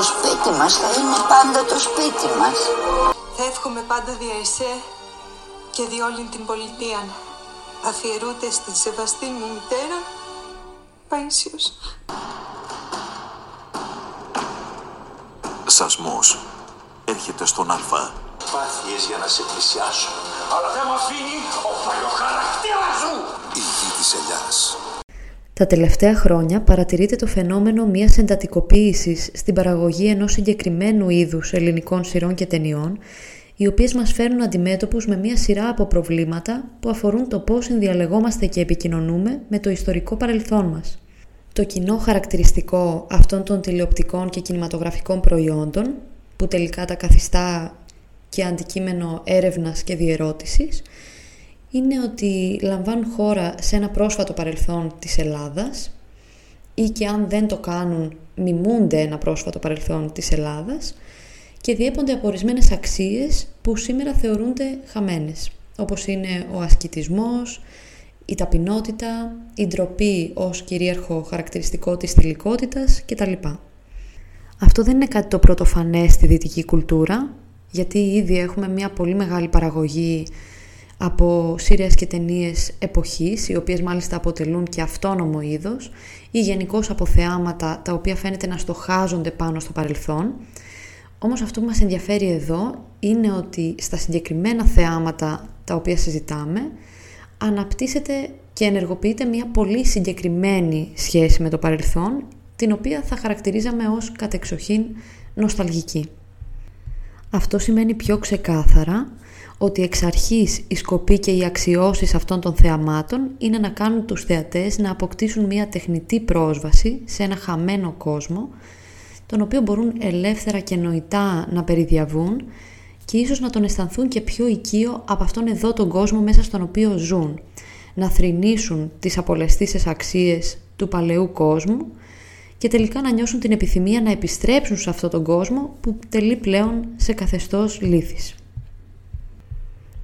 Το σπίτι μας θα είναι πάντα το σπίτι μας. Θα εύχομαι πάντα δια εσέ και δι' όλη την πολιτεία. Αφιερούνται στη σεβαστή μου μητέρα, Παΐσιος. Σασμός έρχεται στον Αλφα. Πάθιες για να σε πλησιάσω. Αλλά δεν με αφήνει ο παλιοχαρακτήρας σου. Η γη της ελιάς. Τα τελευταία χρόνια παρατηρείται το φαινόμενο μιας εντατικοποίησης στην παραγωγή ενός συγκεκριμένου είδους ελληνικών σειρών και ταινιών, οι οποίες μας φέρνουν αντιμέτωπους με μια σειρά από προβλήματα που αφορούν το πώς συνδιαλεγόμαστε και επικοινωνούμε με το ιστορικό παρελθόν μας. Το κοινό χαρακτηριστικό αυτών των τηλεοπτικών και κινηματογραφικών προϊόντων, που τελικά τα καθιστά και αντικείμενο έρευνας και διερώτησης, είναι ότι λαμβάνουν χώρα σε ένα πρόσφατο παρελθόν της Ελλάδας ή και αν δεν το κάνουν μιμούνται ένα πρόσφατο παρελθόν της Ελλάδας και διέπονται από ορισμένες αξίες που σήμερα θεωρούνται χαμένες, όπως είναι ο ασκητισμός, η ταπεινότητα, η ντροπή ως κυρίαρχο χαρακτηριστικό της θηλυκότητας κτλ. Αυτό δεν είναι κάτι το πρωτοφανές στη δυτική κουλτούρα, γιατί ήδη έχουμε μια πολύ μεγάλη παραγωγή από σύρες και ταινίες εποχής, οι οποίες μάλιστα αποτελούν και αυτόνομο είδος, ή γενικώς από θεάματα τα οποία φαίνεται να στοχάζονται πάνω στο παρελθόν. Όμως αυτό που μας ενδιαφέρει εδώ είναι ότι στα συγκεκριμένα θεάματα τα οποία συζητάμε, αναπτύσσεται και ενεργοποιείται μια πολύ συγκεκριμένη σχέση με το παρελθόν, την οποία θα χαρακτηρίζαμε ως κατεξοχήν νοσταλγική. Αυτό σημαίνει πιο ξεκάθαρα ότι εξ αρχής η σκοπή και οι αξιώσεις αυτών των θεαμάτων είναι να κάνουν τους θεατές να αποκτήσουν μια τεχνητή πρόσβαση σε ένα χαμένο κόσμο, τον οποίο μπορούν ελεύθερα και νοητά να περιδιαβούν και ίσως να τον αισθανθούν και πιο οικείο από αυτόν εδώ τον κόσμο μέσα στον οποίο ζουν, να θρηνήσουν τις απολεστήσεις αξίες του παλαιού κόσμου και τελικά να νιώσουν την επιθυμία να επιστρέψουν σε αυτόν τον κόσμο που τελεί πλέον σε καθεστώς λύθης.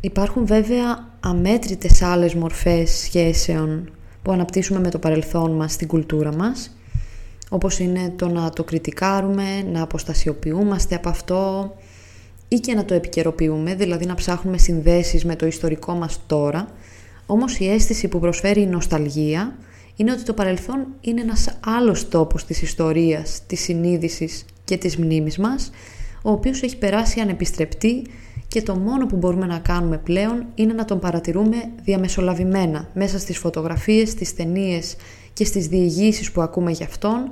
Υπάρχουν βέβαια αμέτρητες άλλες μορφές σχέσεων που αναπτύσσουμε με το παρελθόν μας στην κουλτούρα μας, όπως είναι το να το κριτικάρουμε, να αποστασιοποιούμαστε από αυτό ή και να το επικαιροποιούμε, δηλαδή να ψάχνουμε συνδέσεις με το ιστορικό μας τώρα, όμως η αίσθηση που προσφέρει η νοσταλγία είναι ότι το παρελθόν είναι ένας άλλος τόπος της ιστορίας, της συνείδησης και της μνήμης μας, ο οποίος έχει περάσει ανεπιστρεπτή και το μόνο που μπορούμε να κάνουμε πλέον είναι να τον παρατηρούμε διαμεσολαβημένα μέσα στις φωτογραφίες, στις ταινίες και στις διηγήσεις που ακούμε για αυτόν,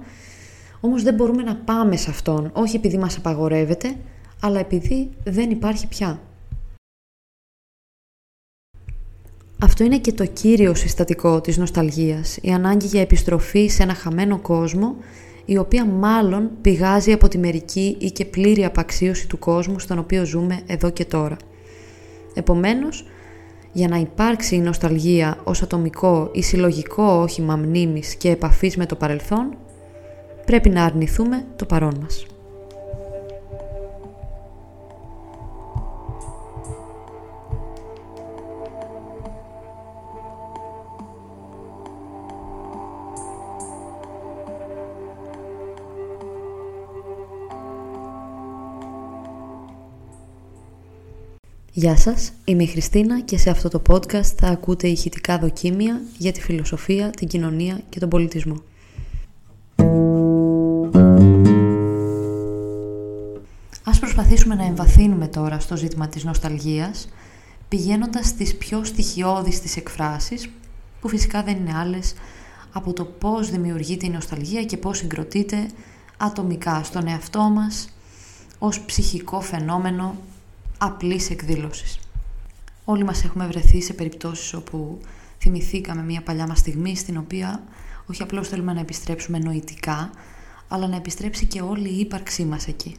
όμως δεν μπορούμε να πάμε σε αυτόν, όχι επειδή μας απαγορεύεται, αλλά επειδή δεν υπάρχει πια. Αυτό είναι και το κύριο συστατικό της νοσταλγίας, η ανάγκη για επιστροφή σε ένα χαμένο κόσμο η οποία μάλλον πηγάζει από τη μερική ή και πλήρη απαξίωση του κόσμου στον οποίο ζούμε εδώ και τώρα. Επομένως, για να υπάρξει η νοσταλγία ως ατομικό ή συλλογικό όχημα μνήμης και επαφής με το παρελθόν, πρέπει να αρνηθούμε το παρόν μας. Γεια σας, είμαι η Χριστίνα και σε αυτό το podcast θα ακούτε ηχητικά δοκίμια για τη φιλοσοφία, την κοινωνία και τον πολιτισμό. Ας προσπαθήσουμε να εμβαθύνουμε τώρα στο ζήτημα της νοσταλγίας, πηγαίνοντας στις πιο στοιχειώδεις τις εκφράσεις, που φυσικά δεν είναι άλλες από το πώς δημιουργείται η νοσταλγία και πώς συγκροτείται ατομικά στον εαυτό μας ως ψυχικό φαινόμενο απλής εκδήλωσης. Όλοι μας έχουμε βρεθεί σε περιπτώσεις όπου θυμηθήκαμε μια παλιά μας στιγμή στην οποία όχι απλώς θέλουμε να επιστρέψουμε νοητικά, αλλά να επιστρέψει και όλη η ύπαρξή μας εκεί.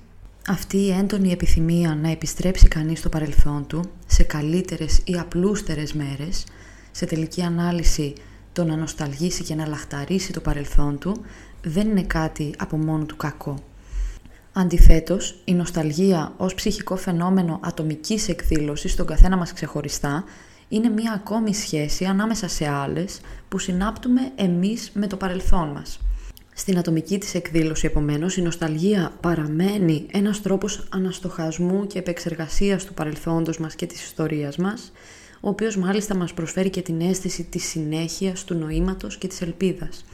Αυτή η έντονη επιθυμία να επιστρέψει κανείς στο παρελθόν του, σε καλύτερες ή απλούστερες μέρες, σε τελική ανάλυση το να νοσταλγήσει και να λαχταρίσει το παρελθόν του, δεν είναι κάτι από μόνο του κακό. Αντιθέτως, η νοσταλγία ως ψυχικό φαινόμενο ατομικής εκδήλωσης στον καθένα μας ξεχωριστά είναι μία ακόμη σχέση ανάμεσα σε άλλες που συνάπτουμε εμείς με το παρελθόν μας. Στην ατομική της εκδήλωση, επομένως, η νοσταλγία παραμένει ένας τρόπος αναστοχασμού και επεξεργασίας του παρελθόντος μας και της ιστορίας μας, ο οποίος μάλιστα μας προσφέρει και την αίσθηση της συνέχειας, του νοήματος και της ελπίδας.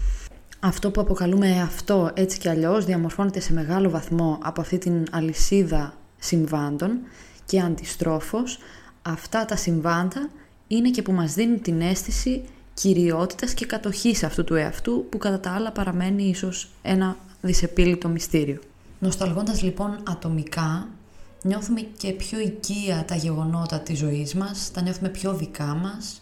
Αυτό που αποκαλούμε αυτό έτσι κι αλλιώς διαμορφώνεται σε μεγάλο βαθμό από αυτή την αλυσίδα συμβάντων και αντιστρόφως αυτά τα συμβάντα είναι και που μας δίνουν την αίσθηση κυριότητας και κατοχής αυτού του εαυτού που κατά τα άλλα παραμένει ίσως ένα δυσεπίλητο μυστήριο. Νοσταλγώντας λοιπόν ατομικά νιώθουμε και πιο οικία τα γεγονότα της ζωής μας, τα νιώθουμε πιο δικά μας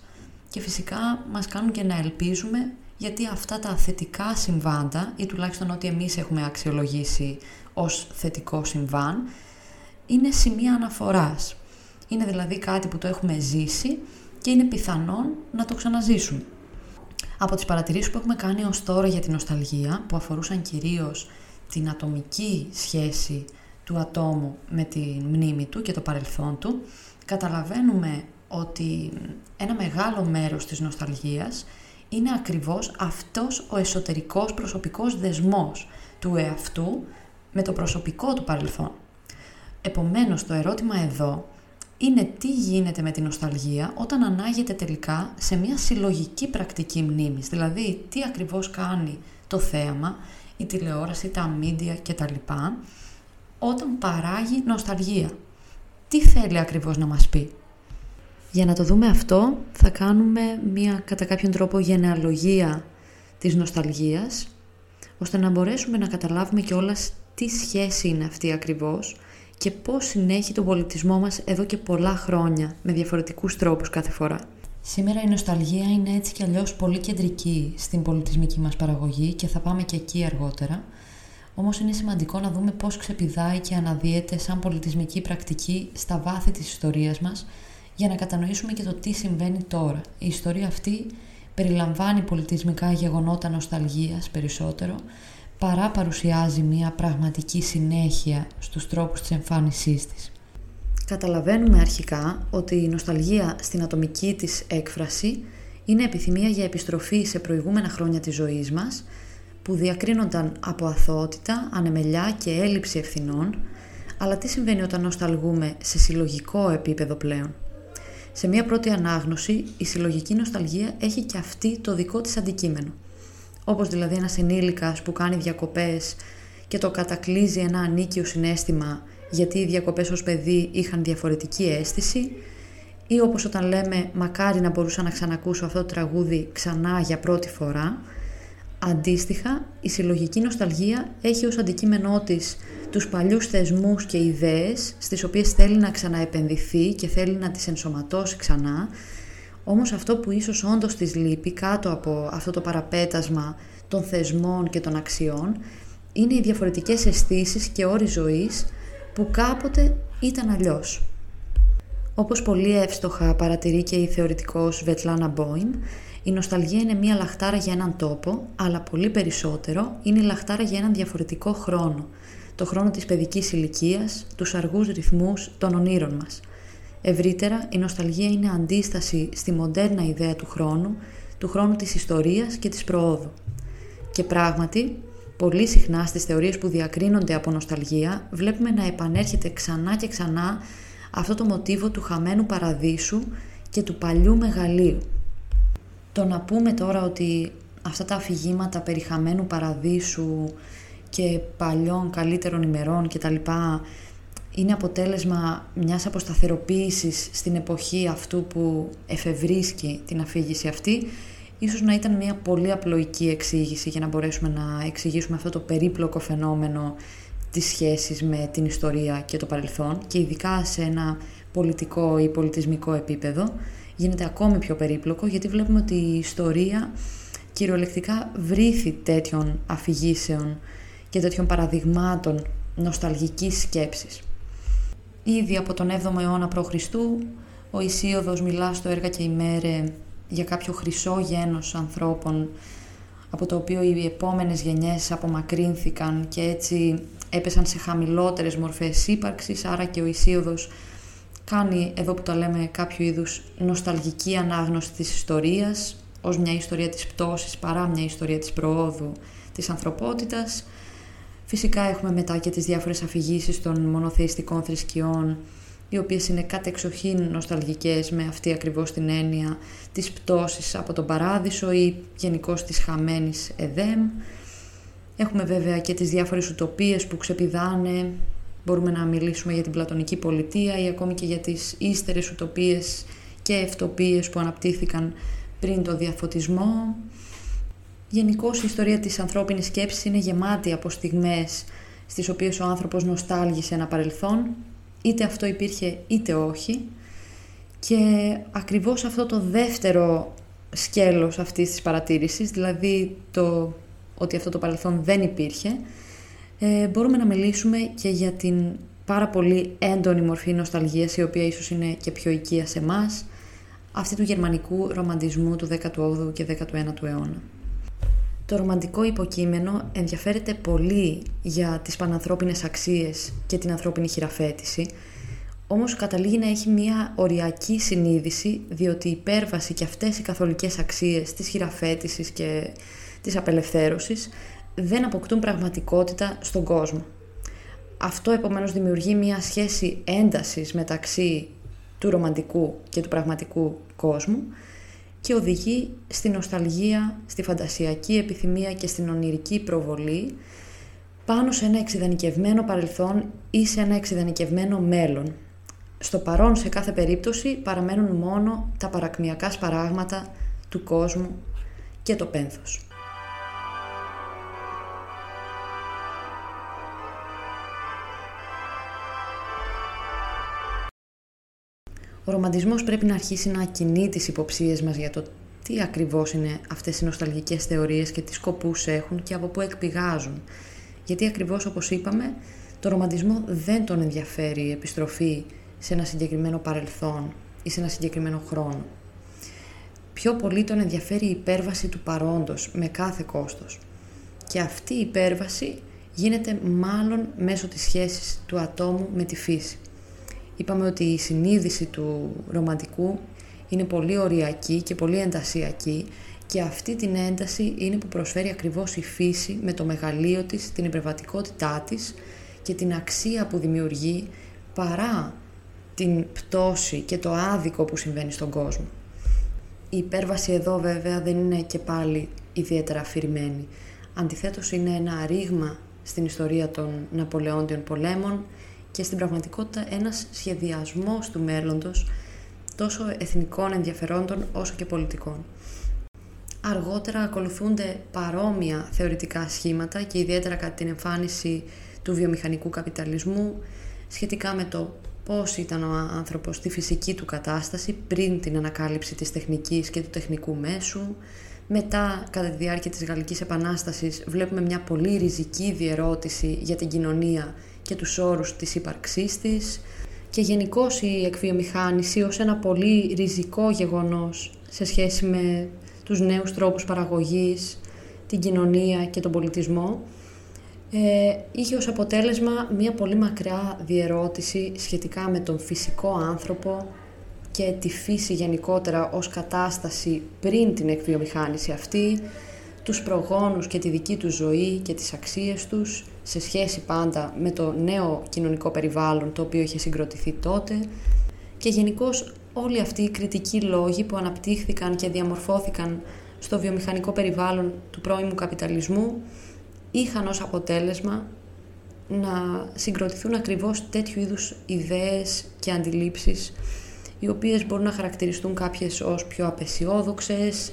και φυσικά μας κάνουν και να ελπίζουμε γιατί αυτά τα θετικά συμβάντα ή τουλάχιστον ό,τι εμείς έχουμε αξιολογήσει ως θετικό συμβάν είναι σημεία αναφοράς. Είναι δηλαδή κάτι που το έχουμε ζήσει και είναι πιθανόν να το ξαναζήσουμε. Από τις παρατηρήσεις που έχουμε κάνει ως τώρα για την νοσταλγία, που αφορούσαν κυρίως την ατομική σχέση του ατόμου με τη μνήμη του και το παρελθόν του, καταλαβαίνουμε ότι ένα μεγάλο μέρος της νοσταλγίας είναι ακριβώς αυτός ο εσωτερικός προσωπικός δεσμός του εαυτού με το προσωπικό του παρελθόν. Επομένως το ερώτημα εδώ είναι τι γίνεται με την νοσταλγία όταν ανάγεται τελικά σε μια συλλογική πρακτική μνήμης. Δηλαδή, τι ακριβώς κάνει το θέαμα, η τηλεόραση, τα μίντια κτλ. όταν παράγει νοσταλγία. Τι θέλει ακριβώς να μας πει; Για να το δούμε αυτό θα κάνουμε μια κατά κάποιον τρόπο γενεαλογία της νοσταλγίας ώστε να μπορέσουμε να καταλάβουμε και όλας τι σχέση είναι αυτή ακριβώς και πώς συνέχει τον πολιτισμό μας εδώ και πολλά χρόνια με διαφορετικούς τρόπους κάθε φορά. Σήμερα η νοσταλγία είναι έτσι κι αλλιώς πολύ κεντρική στην πολιτισμική μας παραγωγή και θα πάμε και εκεί αργότερα. Όμως είναι σημαντικό να δούμε πώς ξεπηδάει και αναδύεται σαν πολιτισμική πρακτική στα βάθη της ιστορίας μας για να κατανοήσουμε και το τι συμβαίνει τώρα. Η ιστορία αυτή περιλαμβάνει πολιτισμικά γεγονότα νοσταλγίας περισσότερο, παρά παρουσιάζει μια πραγματική συνέχεια στους τρόπους της εμφάνισής της. Καταλαβαίνουμε αρχικά ότι η νοσταλγία στην ατομική της έκφραση είναι επιθυμία για επιστροφή σε προηγούμενα χρόνια της ζωής μας που διακρίνονταν από αθωότητα, ανεμελιά και έλλειψη ευθυνών αλλά τι συμβαίνει όταν νοσταλγούμε σε συλλογικό επίπεδο πλέον; Σε μια πρώτη ανάγνωση, η συλλογική νοσταλγία έχει και αυτή το δικό της αντικείμενο – όπως δηλαδή ένας ενήλικας που κάνει διακοπές και το κατακλείζει ένα ανίκιο συνέστημα γιατί οι διακοπές ως παιδί είχαν διαφορετική αίσθηση ή όπως όταν λέμε μακάρι να μπορούσα να ξανακούσω αυτό το τραγούδι ξανά για πρώτη φορά Αντίστοιχα, η συλλογική νοσταλγία έχει ως αντικείμενό της τους παλιούς θεσμούς και ιδέες στις οποίες θέλει να ξαναεπενδυθεί και θέλει να τις ενσωματώσει ξανά όμως αυτό που ίσως όντως της λείπει κάτω από αυτό το παραπέτασμα των θεσμών και των αξιών είναι οι διαφορετικές αισθήσεις και όροι ζωής που κάποτε ήταν αλλιώς. Όπως πολύ εύστοχα παρατηρεί και η θεωρητικός Βετλάνα Μπόιμ, η νοσταλγία είναι μία λαχτάρα για έναν τόπο, αλλά πολύ περισσότερο είναι η λαχτάρα για έναν διαφορετικό χρόνο. Το χρόνο της παιδικής ηλικίας, τους αργούς ρυθμούς των ονείρων μας – Ευρύτερα, η νοσταλγία είναι αντίσταση στη μοντέρνα ιδέα του χρόνου, του χρόνου της ιστορίας και της προόδου. Και πράγματι, πολύ συχνά στις θεωρίες που διακρίνονται από νοσταλγία, βλέπουμε να επανέρχεται ξανά και ξανά αυτό το μοτίβο του χαμένου παραδείσου και του παλιού μεγαλείου. Το να πούμε τώρα ότι αυτά τα αφηγήματα περί χαμένου παραδείσου και παλιών καλύτερων ημερών κτλ είναι αποτέλεσμα μιας αποσταθεροποίησης στην εποχή αυτού που εφευρίσκει την αφήγηση αυτή, ίσως να ήταν μια πολύ απλοϊκή εξήγηση για να μπορέσουμε να εξηγήσουμε αυτό το περίπλοκο φαινόμενο της σχέσης με την ιστορία και το παρελθόν και ειδικά σε ένα πολιτικό ή πολιτισμικό επίπεδο. Γίνεται ακόμη πιο περίπλοκο γιατί βλέπουμε ότι η ιστορία κυριολεκτικά βρήθη τέτοιων αφηγήσεων και τέτοιων παραδειγμάτων νοσταλγικής σκέψης. Ήδη από τον 7ο αιώνα π.Χ. ο Ισίωδος μιλά στο έργα και η μέρε για κάποιο χρυσό γένος ανθρώπων από το οποίο οι επόμενες γενιές απομακρύνθηκαν και έτσι έπεσαν σε χαμηλότερες μορφές ύπαρξης, άρα και ο Ισίωδος κάνει εδώ που το λέμε κάποιο είδους νοσταλγική ανάγνωση της ιστορίας ως μια ιστορία της πτώσης παρά μια ιστορία της προόδου της ανθρωπότητας. Φυσικά έχουμε μετά και τις διάφορες αφηγήσεις των μονοθεϊστικών θρησκειών οι οποίες είναι κατεξοχήν νοσταλγικές με αυτή ακριβώς την έννοια της πτώσης από τον παράδεισο ή γενικώς της χαμένης εδέμ. Έχουμε βέβαια και τις διάφορες ουτοπίες που ξεπηδάνε, μπορούμε να μιλήσουμε για την πλατωνική πολιτεία ή ακόμη και για τις ύστερες ουτοπίες και ευτοπίες που αναπτύχθηκαν πριν το διαφωτισμό. Γενικώς η ιστορία της ανθρώπινης σκέψης είναι γεμάτη από στιγμές στις οποίες ο άνθρωπος νοστάλγησε ένα παρελθόν είτε αυτό υπήρχε είτε όχι και ακριβώς αυτό το δεύτερο σκέλος αυτής της παρατήρησης, δηλαδή το ότι αυτό το παρελθόν δεν υπήρχε, ε, μπορούμε να μιλήσουμε και για την πάρα πολύ έντονη μορφή νοσταλγίας, η οποία ίσως είναι και πιο οικία σε εμάς, αυτή του γερμανικού ρομαντισμού του 18ου και 19ου αιώνα. Το ρομαντικό υποκείμενο ενδιαφέρεται πολύ για τις πανανθρώπινες αξίες και την ανθρώπινη χειραφέτηση, όμως καταλήγει να έχει μια οριακή συνείδηση διότι η υπέρβαση και αυτές οι καθολικές αξίες της χειραφέτησης και της απελευθέρωσης δεν αποκτούν πραγματικότητα στον κόσμο. Αυτό επομένως δημιουργεί μια σχέση έντασης μεταξύ του ρομαντικού και του πραγματικού κόσμου και οδηγεί στη νοσταλγία, στη φαντασιακή επιθυμία και στην ονειρική προβολή πάνω σε ένα εξειδανικευμένο παρελθόν ή σε ένα εξειδανικευμένο μέλλον. Στο παρόν σε κάθε περίπτωση παραμένουν μόνο τα παρακμιακά σπαράγματα του κόσμου και το πένθος. Ο ρομαντισμός πρέπει να αρχίσει να κινεί τις υποψίες μας για το τι ακριβώς είναι αυτές οι νοσταλγικές θεωρίες και τι σκοπούς έχουν και από πού εκπηγάζουν. Γιατί ακριβώς όπως είπαμε, το ρομαντισμό δεν τον ενδιαφέρει η επιστροφή σε ένα συγκεκριμένο παρελθόν ή σε ένα συγκεκριμένο χρόνο. Πιο πολύ τον ενδιαφέρει η υπέρβαση του παρόντος με κάθε κόστος. Και αυτή η υπέρβαση γίνεται μάλλον μέσω της σχέσης του ατόμου με τη φύση. Είπαμε ότι η συνείδηση του ρομαντικού είναι πολύ οριακή και πολύ εντασιακή και αυτή την ένταση είναι που προσφέρει ακριβώς η φύση με το μεγαλείο της, την υπερβατικότητά της και την αξία που δημιουργεί παρά την πτώση και το άδικο που συμβαίνει στον κόσμο. Η υπέρβαση εδώ βέβαια δεν είναι και πάλι ιδιαίτερα αφηρημένη. Αντιθέτως είναι ένα ρήγμα στην ιστορία των Ναπολεόντιων πολέμων και στην πραγματικότητα ένας σχεδιασμός του μέλλοντος τόσο εθνικών ενδιαφερόντων όσο και πολιτικών. Αργότερα ακολουθούνται παρόμοια θεωρητικά σχήματα και ιδιαίτερα κατά την εμφάνιση του βιομηχανικού καπιταλισμού σχετικά με το πώς ήταν ο άνθρωπος στη φυσική του κατάσταση πριν την ανακάλυψη της τεχνικής και του τεχνικού μέσου. Μετά, κατά τη διάρκεια της Γαλλικής Επανάστασης, βλέπουμε μια πολύ ριζική διερώτηση για την κοινωνία και τους όρους της ύπαρξής της και γενικώς η εκβιομηχάνηση ως ένα πολύ ριζικό γεγονός σε σχέση με τους νέους τρόπους παραγωγής, την κοινωνία και τον πολιτισμό ε, είχε ως αποτέλεσμα μια πολύ μακριά διερώτηση σχετικά με τον φυσικό άνθρωπο και τη φύση γενικότερα ως κατάσταση πριν την εκβιομηχάνηση αυτή, τους προγόνους και τη δική τους ζωή και τις αξίες τους σε σχέση πάντα με το νέο κοινωνικό περιβάλλον το οποίο είχε συγκροτηθεί τότε και γενικώς όλοι αυτοί οι κριτικοί λόγοι που αναπτύχθηκαν και διαμορφώθηκαν στο βιομηχανικό περιβάλλον του πρώιμου καπιταλισμού είχαν ως αποτέλεσμα να συγκροτηθούν ακριβώς τέτοιου είδους ιδέες και αντιλήψεις οι οποίες μπορούν να χαρακτηριστούν κάποιες ως πιο απεσιόδοξες,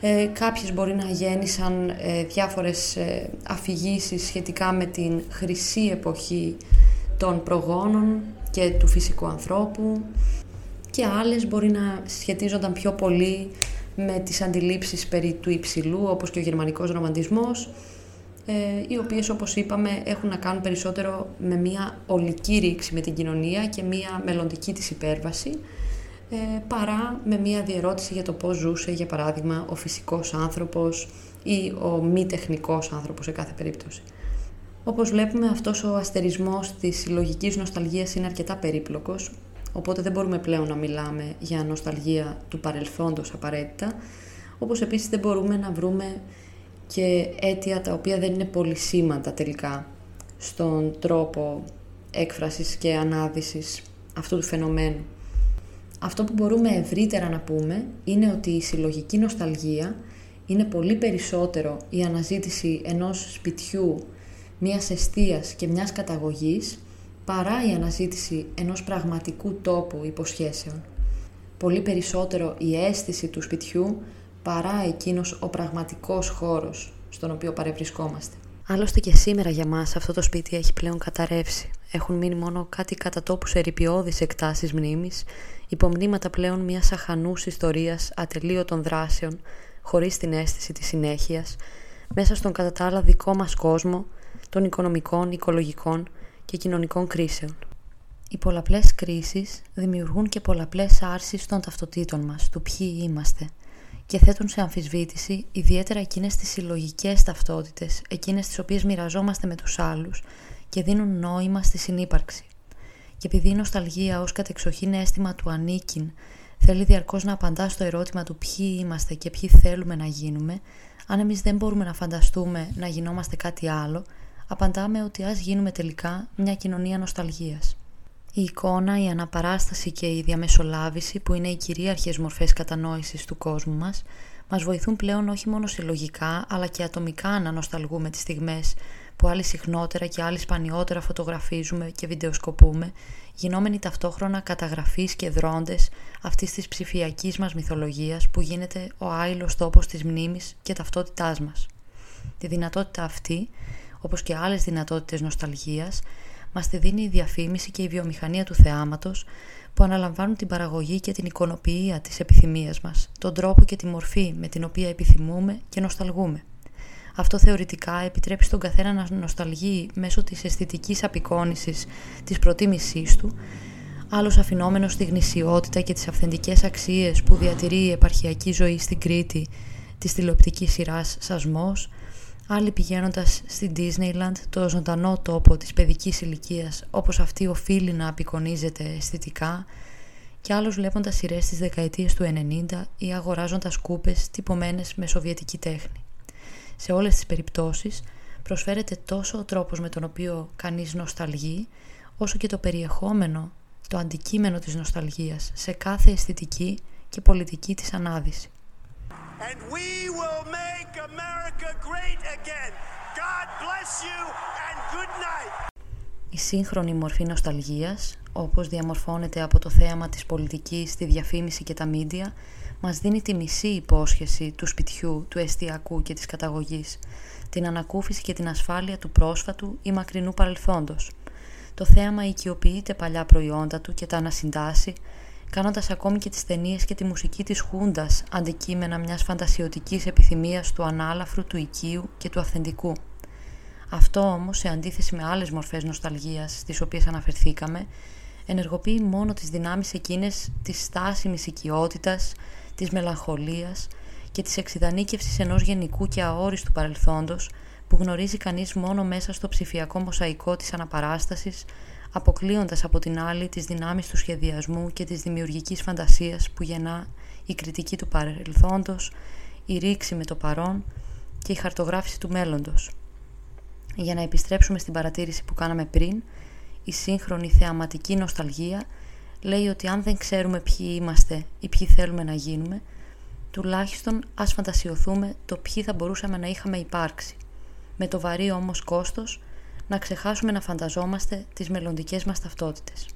ε, κάποιες μπορεί να γέννησαν ε, διάφορες ε, αφηγήσεις σχετικά με την χρυσή εποχή των προγόνων και του φυσικού ανθρώπου και άλλες μπορεί να σχετίζονταν πιο πολύ με τις αντιλήψεις περί του υψηλού όπως και ο γερμανικός ρομαντισμός ε, οι οποίες όπως είπαμε έχουν να κάνουν περισσότερο με μια ολική ρήξη με την κοινωνία και μια μελλοντική της υπέρβαση ε, παρά με μια διερώτηση για το πώς ζούσε, για παράδειγμα, ο φυσικός άνθρωπος ή ο μη τεχνικός άνθρωπος σε κάθε περίπτωση. Όπως βλέπουμε, αυτός ο αστερισμός της συλλογικής νοσταλγίας είναι αρκετά περίπλοκος, οπότε δεν μπορούμε πλέον να μιλάμε για νοσταλγία του παρελθόντος απαραίτητα, όπως επίσης δεν μπορούμε να βρούμε και αίτια τα οποία δεν είναι πολυσήμαντα τελικά στον τρόπο έκφρασης και ανάδυσης αυτού του φαινομένου. Αυτό που μπορούμε ευρύτερα να πούμε είναι ότι η συλλογική νοσταλγία είναι πολύ περισσότερο η αναζήτηση ενός σπιτιού, μιας εστίας και μιας καταγωγής παρά η αναζήτηση ενός πραγματικού τόπου υποσχέσεων. Πολύ περισσότερο η αίσθηση του σπιτιού παρά εκείνος ο πραγματικός χώρος στον οποίο παρευρισκόμαστε. Άλλωστε και σήμερα για μας αυτό το σπίτι έχει πλέον καταρρεύσει. Έχουν μείνει μόνο κάτι κατά τόπους ερυπιώδεις εκτάσεις μνήμης, υπομνήματα πλέον μιας αχανούς ιστορίας ατελείωτων δράσεων, χωρίς την αίσθηση της συνέχειας, μέσα στον κατά τα άλλα δικό μας κόσμο, των οικονομικών, οικολογικών και κοινωνικών κρίσεων. Οι πολλαπλές κρίσεις δημιουργούν και πολλαπλές άρσεις των ταυτοτήτων μας, του ποιοι είμαστε, και θέτουν σε αμφισβήτηση ιδιαίτερα εκείνες τις συλλογικές ταυτότητες, εκείνες τις οποίες μοιραζόμαστε με τους άλλους και δίνουν νόημα στη συνύπαρξη. Και επειδή η νοσταλγία ως κατεξοχήν αίσθημα του ανήκειν θέλει διαρκώς να απαντά στο ερώτημα του ποιοι είμαστε και ποιοι θέλουμε να γίνουμε, αν εμείς δεν μπορούμε να φανταστούμε να γινόμαστε κάτι άλλο, απαντάμε ότι ας γίνουμε τελικά μια κοινωνία νοσταλγίας. Η εικόνα, η αναπαράσταση και η διαμεσολάβηση που είναι οι κυρίαρχες μορφές κατανόησης του κόσμου μας μας βοηθούν πλέον όχι μόνο συλλογικά αλλά και ατομικά να νοσταλγούμε τις στιγμές που άλλοι συχνότερα και άλλοι σπανιότερα φωτογραφίζουμε και βιντεοσκοπούμε γινόμενοι ταυτόχρονα καταγραφείς και δρόντες αυτής της ψηφιακής μας μυθολογίας που γίνεται ο άειλος τόπος της μνήμης και ταυτότητάς μας. Τη δυνατότητα αυτή, όπως και άλλες δυνατότητες νοσταλγίας, μας τη δίνει η διαφήμιση και η βιομηχανία του θεάματος που αναλαμβάνουν την παραγωγή και την εικονοποιία της επιθυμίας μας, τον τρόπο και τη μορφή με την οποία επιθυμούμε και νοσταλγούμε. Αυτό θεωρητικά επιτρέπει στον καθένα να νοσταλγεί μέσω της αισθητικής απεικόνησης της προτίμησής του, άλλος αφινόμενος στη γνησιότητα και τις αυθεντικές αξίες που διατηρεί η επαρχιακή ζωή στην Κρήτη της τηλεοπτικής σειράς «Σασμός», άλλοι πηγαίνοντας στην Disneyland, το ζωντανό τόπο της παιδικής ηλικίας όπως αυτή οφείλει να απεικονίζεται αισθητικά και άλλος βλέποντας σειρές της δεκαετίες του 90 ή αγοράζοντας κούπες τυπωμένες με σοβιετική τέχνη. Σε όλες τις περιπτώσεις προσφέρεται τόσο ο τρόπος με τον οποίο κανείς νοσταλγεί όσο και το περιεχόμενο, το αντικείμενο της νοσταλγίας σε κάθε αισθητική και πολιτική της ανάδυση. And we will make America great again. God bless you and good night. Η σύγχρονη μορφή νοσταλγίας, όπως διαμορφώνεται από το θέαμα της πολιτικής, τη διαφήμιση και τα μίντια, μας δίνει τη μισή υπόσχεση του σπιτιού, του εστιακού και της καταγωγής, την ανακούφιση και την ασφάλεια του πρόσφατου ή μακρινού παρελθόντος. Το θέαμα οικειοποιείται παλιά προϊόντα του και τα ανασυντάσσει, κάνοντας ακόμη και τις ταινίες και τη μουσική της Χούντας αντικείμενα μιας φαντασιωτικής επιθυμίας του ανάλαφρου, του οικείου και του αυθεντικού. Αυτό όμως, σε αντίθεση με άλλες μορφές νοσταλγίας στις οποίες αναφερθήκαμε, ενεργοποιεί μόνο τις δυνάμεις εκείνες της στάσιμης οικειότητας, της μελαγχολίας και της εξειδανίκευσης ενός γενικού και αόριστου παρελθόντος που γνωρίζει κανείς μόνο μέσα στο ψηφιακό μοσαϊκό της αναπαράστασης αποκλείοντας από την άλλη τις δυνάμεις του σχεδιασμού και της δημιουργικής φαντασίας που γεννά η κριτική του παρελθόντος, η ρήξη με το παρόν και η χαρτογράφηση του μέλλοντος. Για να επιστρέψουμε στην παρατήρηση που κάναμε πριν, η σύγχρονη θεαματική νοσταλγία λέει ότι αν δεν ξέρουμε ποιοι είμαστε ή ποιοι θέλουμε να γίνουμε, τουλάχιστον ας φαντασιωθούμε το ποιοι θα μπορούσαμε να είχαμε υπάρξει. Με το βαρύ όμως κόστος να ξεχάσουμε να φανταζόμαστε τις μελλοντικές μας ταυτότητες.